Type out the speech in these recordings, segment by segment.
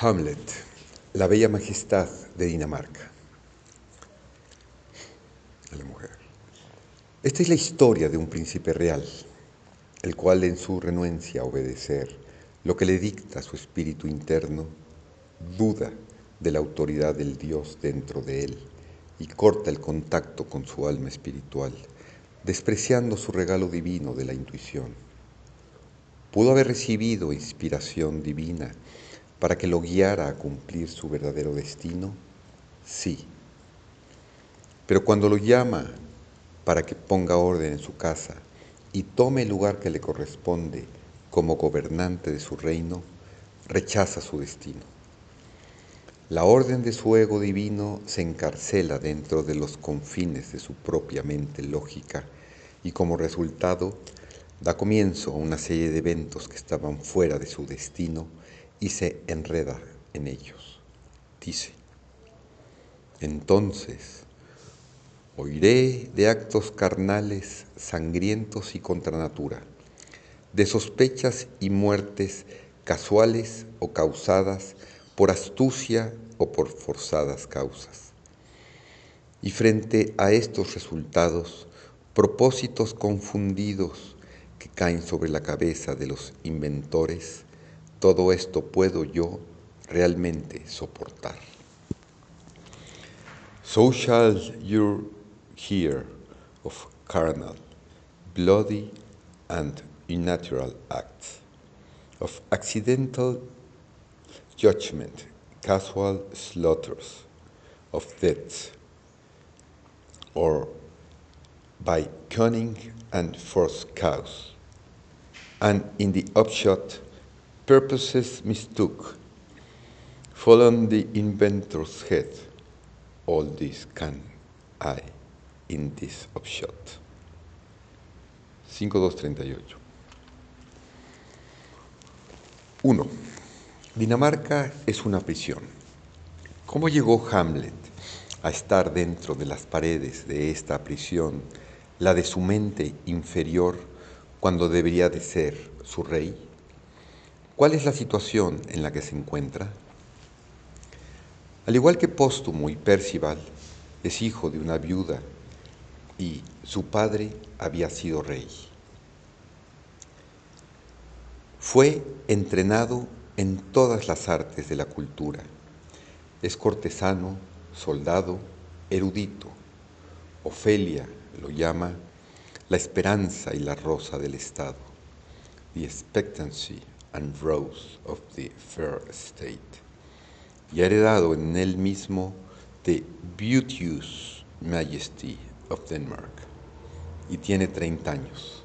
Hamlet, la bella majestad de Dinamarca. A la mujer. Esta es la historia de un príncipe real, el cual en su renuencia a obedecer lo que le dicta su espíritu interno, duda de la autoridad del Dios dentro de él y corta el contacto con su alma espiritual, despreciando su regalo divino de la intuición. Pudo haber recibido inspiración divina para que lo guiara a cumplir su verdadero destino? Sí. Pero cuando lo llama para que ponga orden en su casa y tome el lugar que le corresponde como gobernante de su reino, rechaza su destino. La orden de su ego divino se encarcela dentro de los confines de su propia mente lógica y como resultado da comienzo a una serie de eventos que estaban fuera de su destino y se enreda en ellos. Dice, entonces oiré de actos carnales sangrientos y contra natura, de sospechas y muertes casuales o causadas por astucia o por forzadas causas. Y frente a estos resultados, propósitos confundidos que caen sobre la cabeza de los inventores, todo esto puedo yo realmente soportar. So shall you hear of carnal, bloody, and unnatural acts, of accidental judgment, casual slaughters, of deaths, or by cunning and forced cause, and in the upshot purposes mistook, fall on the inventor's head. All this can I in this upshot. 5238. 1. Dinamarca es una prisión. ¿Cómo llegó Hamlet a estar dentro de las paredes de esta prisión, la de su mente inferior, cuando debería de ser su rey? ¿Cuál es la situación en la que se encuentra? Al igual que Póstumo y Percival, es hijo de una viuda y su padre había sido rey. Fue entrenado en todas las artes de la cultura. Es cortesano, soldado, erudito. Ofelia lo llama la esperanza y la rosa del Estado, the expectancy and Rose of the Fair State, y ha heredado en él mismo The Beauteous Majesty of Denmark, y tiene 30 años.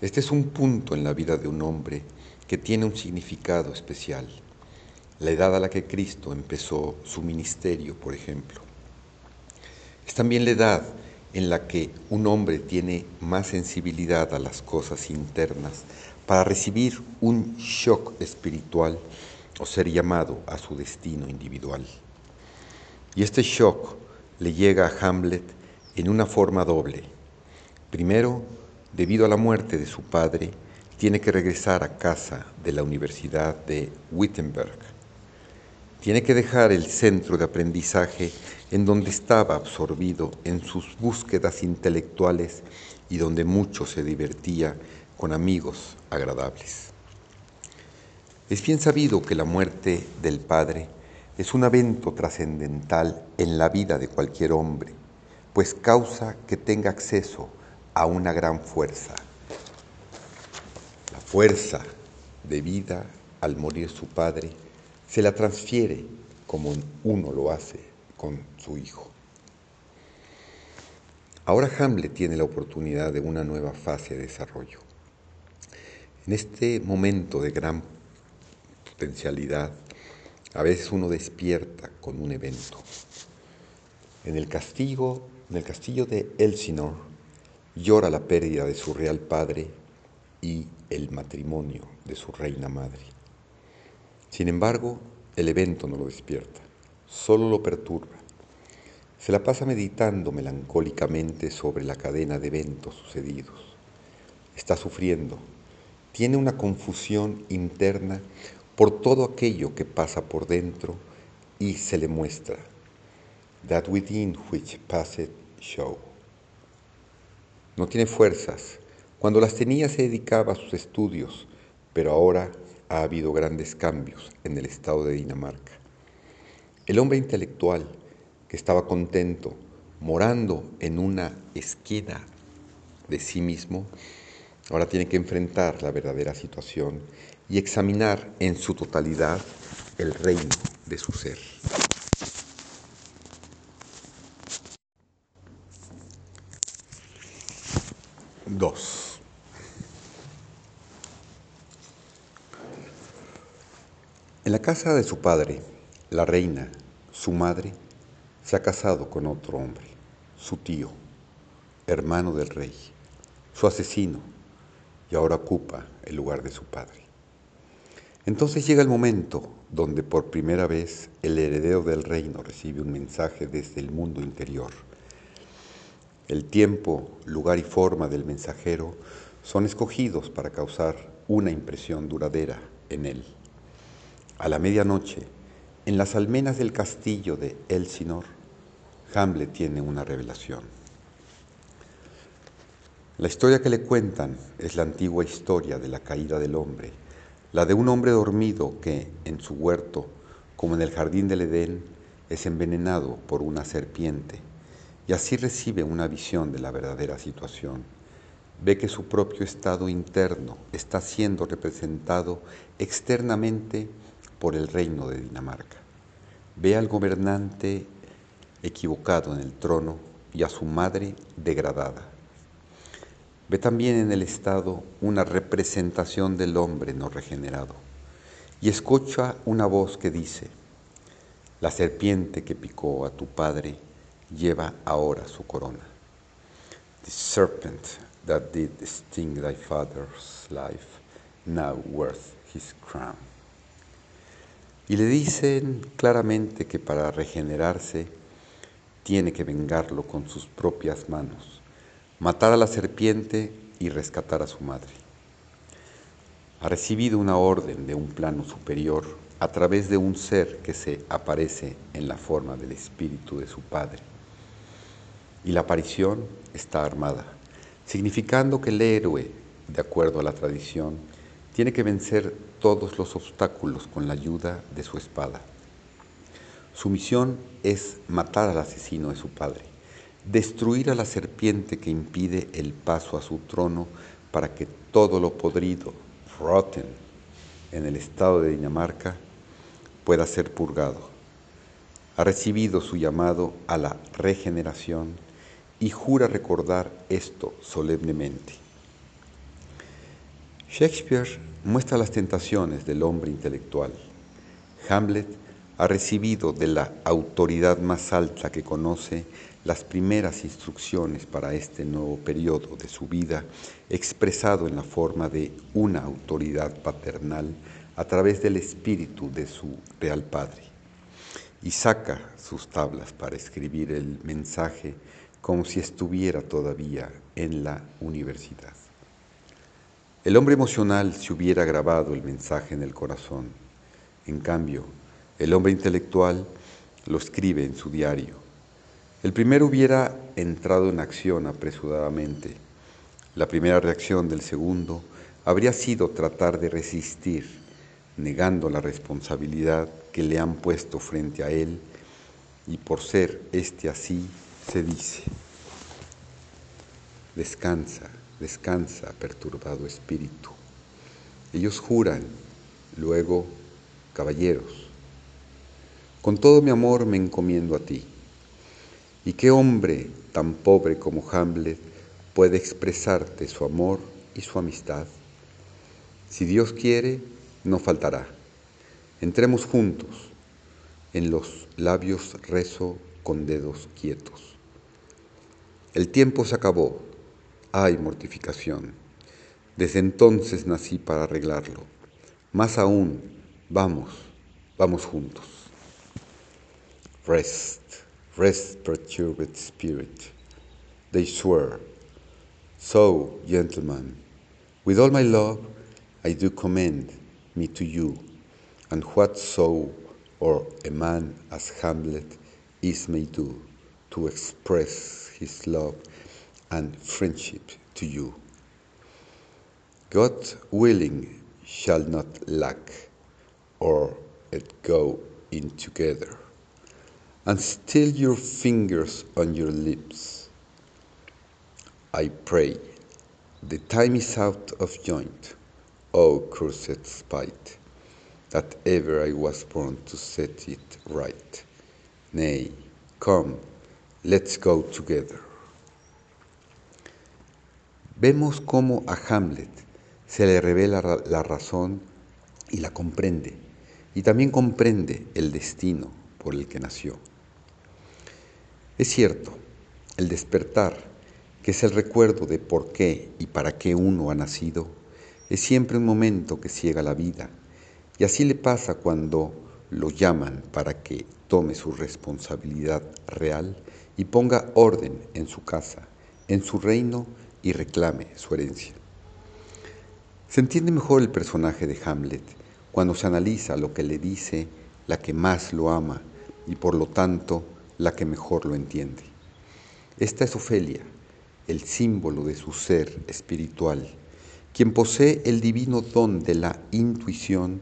Este es un punto en la vida de un hombre que tiene un significado especial, la edad a la que Cristo empezó su ministerio, por ejemplo. Es también la edad en la que un hombre tiene más sensibilidad a las cosas internas para recibir un shock espiritual o ser llamado a su destino individual. Y este shock le llega a Hamlet en una forma doble. Primero, debido a la muerte de su padre, tiene que regresar a casa de la Universidad de Wittenberg. Tiene que dejar el centro de aprendizaje en donde estaba absorbido en sus búsquedas intelectuales y donde mucho se divertía con amigos agradables. Es bien sabido que la muerte del Padre es un evento trascendental en la vida de cualquier hombre, pues causa que tenga acceso a una gran fuerza. La fuerza de vida al morir su padre se la transfiere como uno lo hace con su hijo. Ahora Hamlet tiene la oportunidad de una nueva fase de desarrollo. En este momento de gran potencialidad, a veces uno despierta con un evento. En el castillo, en el castillo de Elsinore, llora la pérdida de su real padre y el matrimonio de su reina madre. Sin embargo, el evento no lo despierta, solo lo perturba. Se la pasa meditando melancólicamente sobre la cadena de eventos sucedidos. Está sufriendo, tiene una confusión interna por todo aquello que pasa por dentro y se le muestra. That within which passeth show. No tiene fuerzas. Cuando las tenía se dedicaba a sus estudios, pero ahora ha habido grandes cambios en el estado de Dinamarca. El hombre intelectual, que estaba contento, morando en una esquina de sí mismo, ahora tiene que enfrentar la verdadera situación y examinar en su totalidad el reino de su ser. Dos. En la casa de su padre, la reina, su madre, se ha casado con otro hombre, su tío, hermano del rey, su asesino, y ahora ocupa el lugar de su padre. Entonces llega el momento donde por primera vez el heredero del reino recibe un mensaje desde el mundo interior el tiempo, lugar y forma del mensajero son escogidos para causar una impresión duradera en él. A la medianoche, en las almenas del castillo de Elsinor, Hamlet tiene una revelación. La historia que le cuentan es la antigua historia de la caída del hombre, la de un hombre dormido que en su huerto, como en el jardín del Edén, es envenenado por una serpiente y así recibe una visión de la verdadera situación. Ve que su propio estado interno está siendo representado externamente por el reino de Dinamarca. Ve al gobernante equivocado en el trono y a su madre degradada. Ve también en el Estado una representación del hombre no regenerado y escucha una voz que dice, la serpiente que picó a tu padre lleva ahora su corona. The serpent that did sting thy father's life, now worth his crown. Y le dicen claramente que para regenerarse tiene que vengarlo con sus propias manos, matar a la serpiente y rescatar a su madre. Ha recibido una orden de un plano superior a través de un ser que se aparece en la forma del espíritu de su padre y la aparición está armada, significando que el héroe, de acuerdo a la tradición, tiene que vencer todos los obstáculos con la ayuda de su espada. Su misión es matar al asesino de su padre, destruir a la serpiente que impide el paso a su trono para que todo lo podrido, rotten, en el estado de Dinamarca, pueda ser purgado. Ha recibido su llamado a la regeneración y jura recordar esto solemnemente. Shakespeare muestra las tentaciones del hombre intelectual. Hamlet ha recibido de la autoridad más alta que conoce las primeras instrucciones para este nuevo periodo de su vida, expresado en la forma de una autoridad paternal a través del espíritu de su real padre. Y saca sus tablas para escribir el mensaje como si estuviera todavía en la universidad. El hombre emocional se hubiera grabado el mensaje en el corazón. En cambio, el hombre intelectual lo escribe en su diario. El primero hubiera entrado en acción apresuradamente. La primera reacción del segundo habría sido tratar de resistir, negando la responsabilidad que le han puesto frente a él, y por ser éste así, se dice, descansa, descansa, perturbado espíritu. Ellos juran, luego, caballeros, con todo mi amor me encomiendo a ti. ¿Y qué hombre tan pobre como Hamlet puede expresarte su amor y su amistad? Si Dios quiere, no faltará. Entremos juntos. En los labios rezo con dedos quietos. El tiempo se acabó. Hay mortificación. Desde entonces nací para arreglarlo. Más aún, vamos, vamos juntos. Rest, rest, perturbed spirit. They swear. So, gentlemen, with all my love, I do commend me to you. and what so or a man as Hamlet is may do to express his love and friendship to you. God willing shall not lack, or it go in together. And still your fingers on your lips. I pray, the time is out of joint, O cursed spite, that ever I was born to set it right. Nay, come, let's go together. Vemos cómo a Hamlet se le revela la razón y la comprende, y también comprende el destino por el que nació. Es cierto, el despertar, que es el recuerdo de por qué y para qué uno ha nacido, es siempre un momento que ciega la vida, y así le pasa cuando lo llaman para que tome su responsabilidad real y ponga orden en su casa, en su reino y reclame su herencia. Se entiende mejor el personaje de Hamlet cuando se analiza lo que le dice la que más lo ama y por lo tanto la que mejor lo entiende. Esta es Ofelia, el símbolo de su ser espiritual, quien posee el divino don de la intuición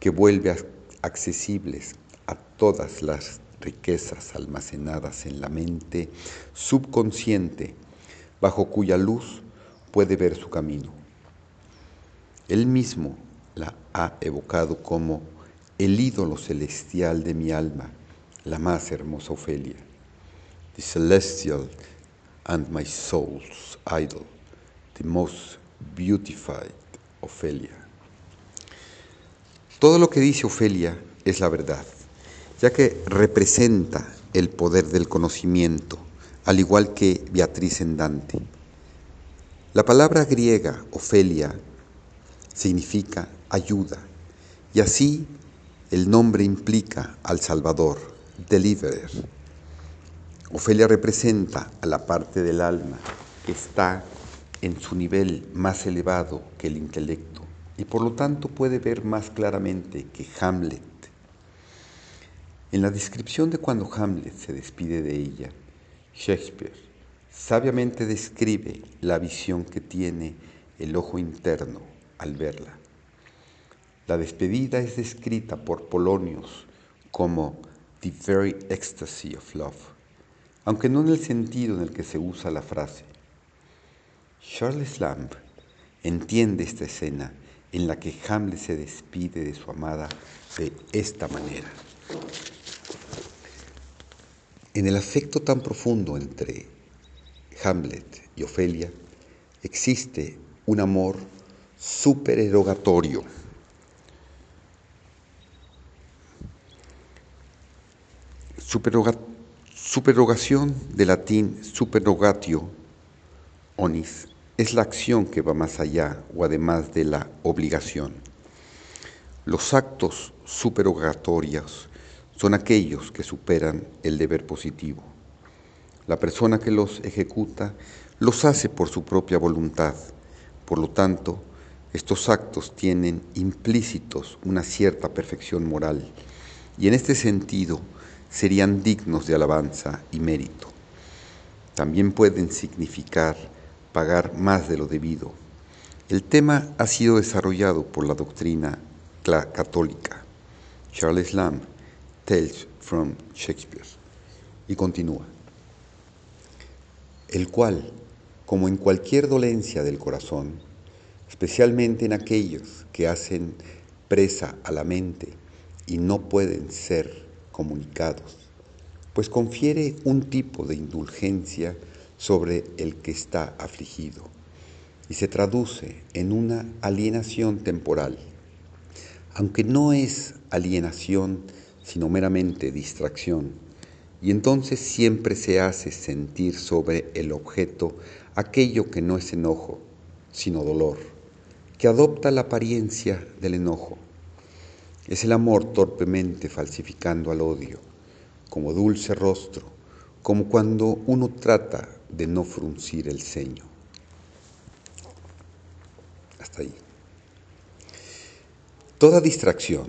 que vuelve accesibles a todas las riquezas almacenadas en la mente subconsciente, bajo cuya luz puede ver su camino. Él mismo la ha evocado como el ídolo celestial de mi alma, la más hermosa Ofelia. The celestial and my soul's idol, the most beautified Ofelia. Todo lo que dice Ofelia es la verdad, ya que representa el poder del conocimiento, al igual que Beatriz en Dante. La palabra griega Ofelia significa ayuda, y así el nombre implica al Salvador, deliverer. Ofelia representa a la parte del alma que está en su nivel más elevado que el intelecto y por lo tanto puede ver más claramente que Hamlet. En la descripción de cuando Hamlet se despide de ella, Shakespeare sabiamente describe la visión que tiene el ojo interno al verla. La despedida es descrita por Polonius como the very ecstasy of love, aunque no en el sentido en el que se usa la frase. Charles Lamb entiende esta escena en la que Hamlet se despide de su amada de esta manera. En el afecto tan profundo entre Hamlet y Ofelia existe un amor supererogatorio. Supererogación de latín supererogatio onis es la acción que va más allá o además de la obligación. Los actos supererogatorios son aquellos que superan el deber positivo. La persona que los ejecuta los hace por su propia voluntad. Por lo tanto, estos actos tienen implícitos una cierta perfección moral y en este sentido serían dignos de alabanza y mérito. También pueden significar pagar más de lo debido. El tema ha sido desarrollado por la doctrina católica. Charles Lamb, Tales from Shakespeare. Y continúa. El cual, como en cualquier dolencia del corazón, especialmente en aquellos que hacen presa a la mente y no pueden ser comunicados, pues confiere un tipo de indulgencia sobre el que está afligido y se traduce en una alienación temporal, aunque no es alienación sino meramente distracción, y entonces siempre se hace sentir sobre el objeto aquello que no es enojo, sino dolor que adopta la apariencia del enojo. Es el amor torpemente falsificando al odio, como dulce rostro, como cuando uno trata de no fruncir el ceño. Hasta ahí. Toda distracción,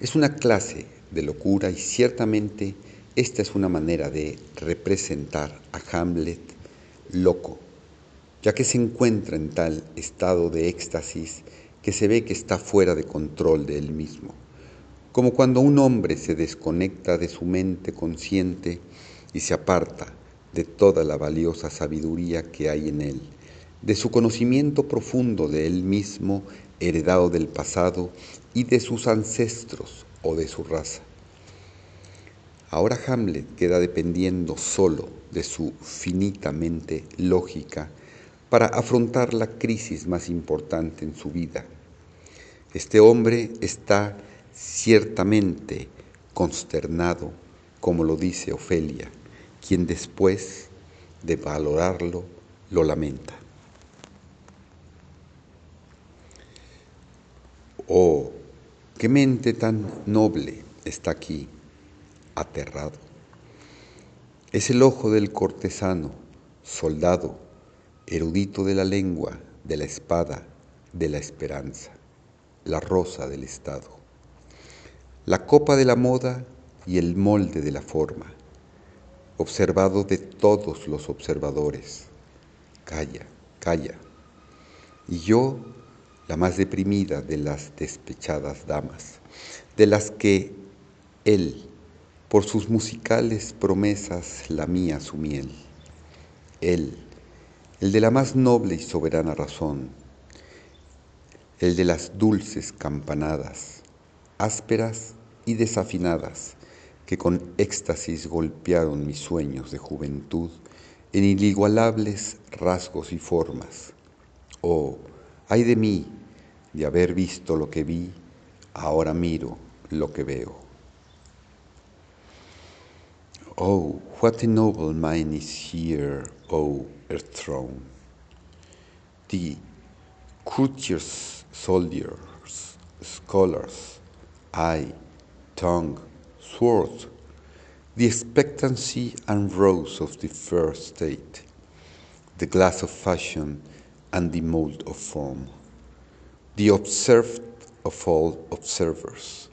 Es una clase de locura y ciertamente esta es una manera de representar a Hamlet loco, ya que se encuentra en tal estado de éxtasis que se ve que está fuera de control de él mismo, como cuando un hombre se desconecta de su mente consciente y se aparta de toda la valiosa sabiduría que hay en él, de su conocimiento profundo de él mismo heredado del pasado y de sus ancestros o de su raza. Ahora Hamlet queda dependiendo solo de su finitamente lógica para afrontar la crisis más importante en su vida. Este hombre está ciertamente consternado, como lo dice Ofelia, quien después de valorarlo lo lamenta. Oh, qué mente tan noble está aquí aterrado. Es el ojo del cortesano, soldado, erudito de la lengua, de la espada, de la esperanza, la rosa del Estado, la copa de la moda y el molde de la forma, observado de todos los observadores. Calla, calla. Y yo, la más deprimida de las despechadas damas, de las que él, por sus musicales promesas la mía su miel. Él, el de la más noble y soberana razón, el de las dulces campanadas, ásperas y desafinadas, que con éxtasis golpearon mis sueños de juventud en inigualables rasgos y formas. Oh, ay de mí, de haber visto lo que vi, ahora miro lo que veo. Oh, what a noble mind is here, O earth throne! The courtiers, soldiers, scholars, eye, tongue, sword, the expectancy and rose of the fair state, the glass of fashion and the mold of form, the observed of all observers.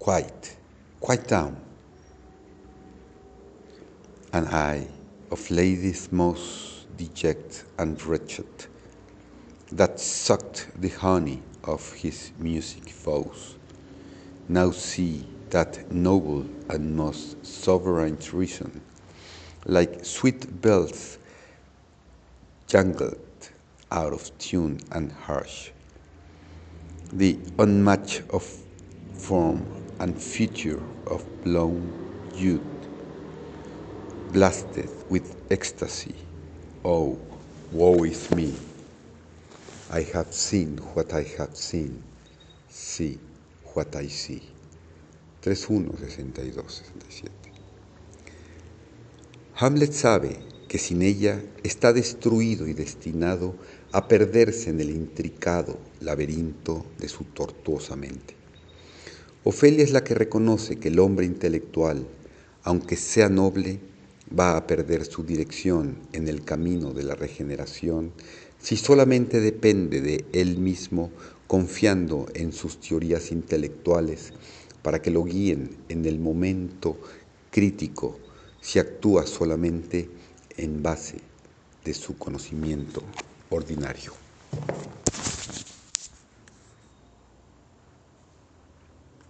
Quiet, quiet down. And I, of ladies most dejected and wretched, that sucked the honey of his music vows, now see that noble and most sovereign reason, like sweet bells jangled out of tune and harsh, the unmatch of form and feature of blown youth blasted with ecstasy. Oh, woe is me. I have seen what I have seen. See what I see. 3.1, 62, 67. Hamlet sabe que sin ella está destruido y destinado a perderse en el intricado laberinto de su tortuosa mente. Ofelia es la que reconoce que el hombre intelectual, aunque sea noble, va a perder su dirección en el camino de la regeneración si solamente depende de él mismo confiando en sus teorías intelectuales para que lo guíen en el momento crítico si actúa solamente en base de su conocimiento ordinario.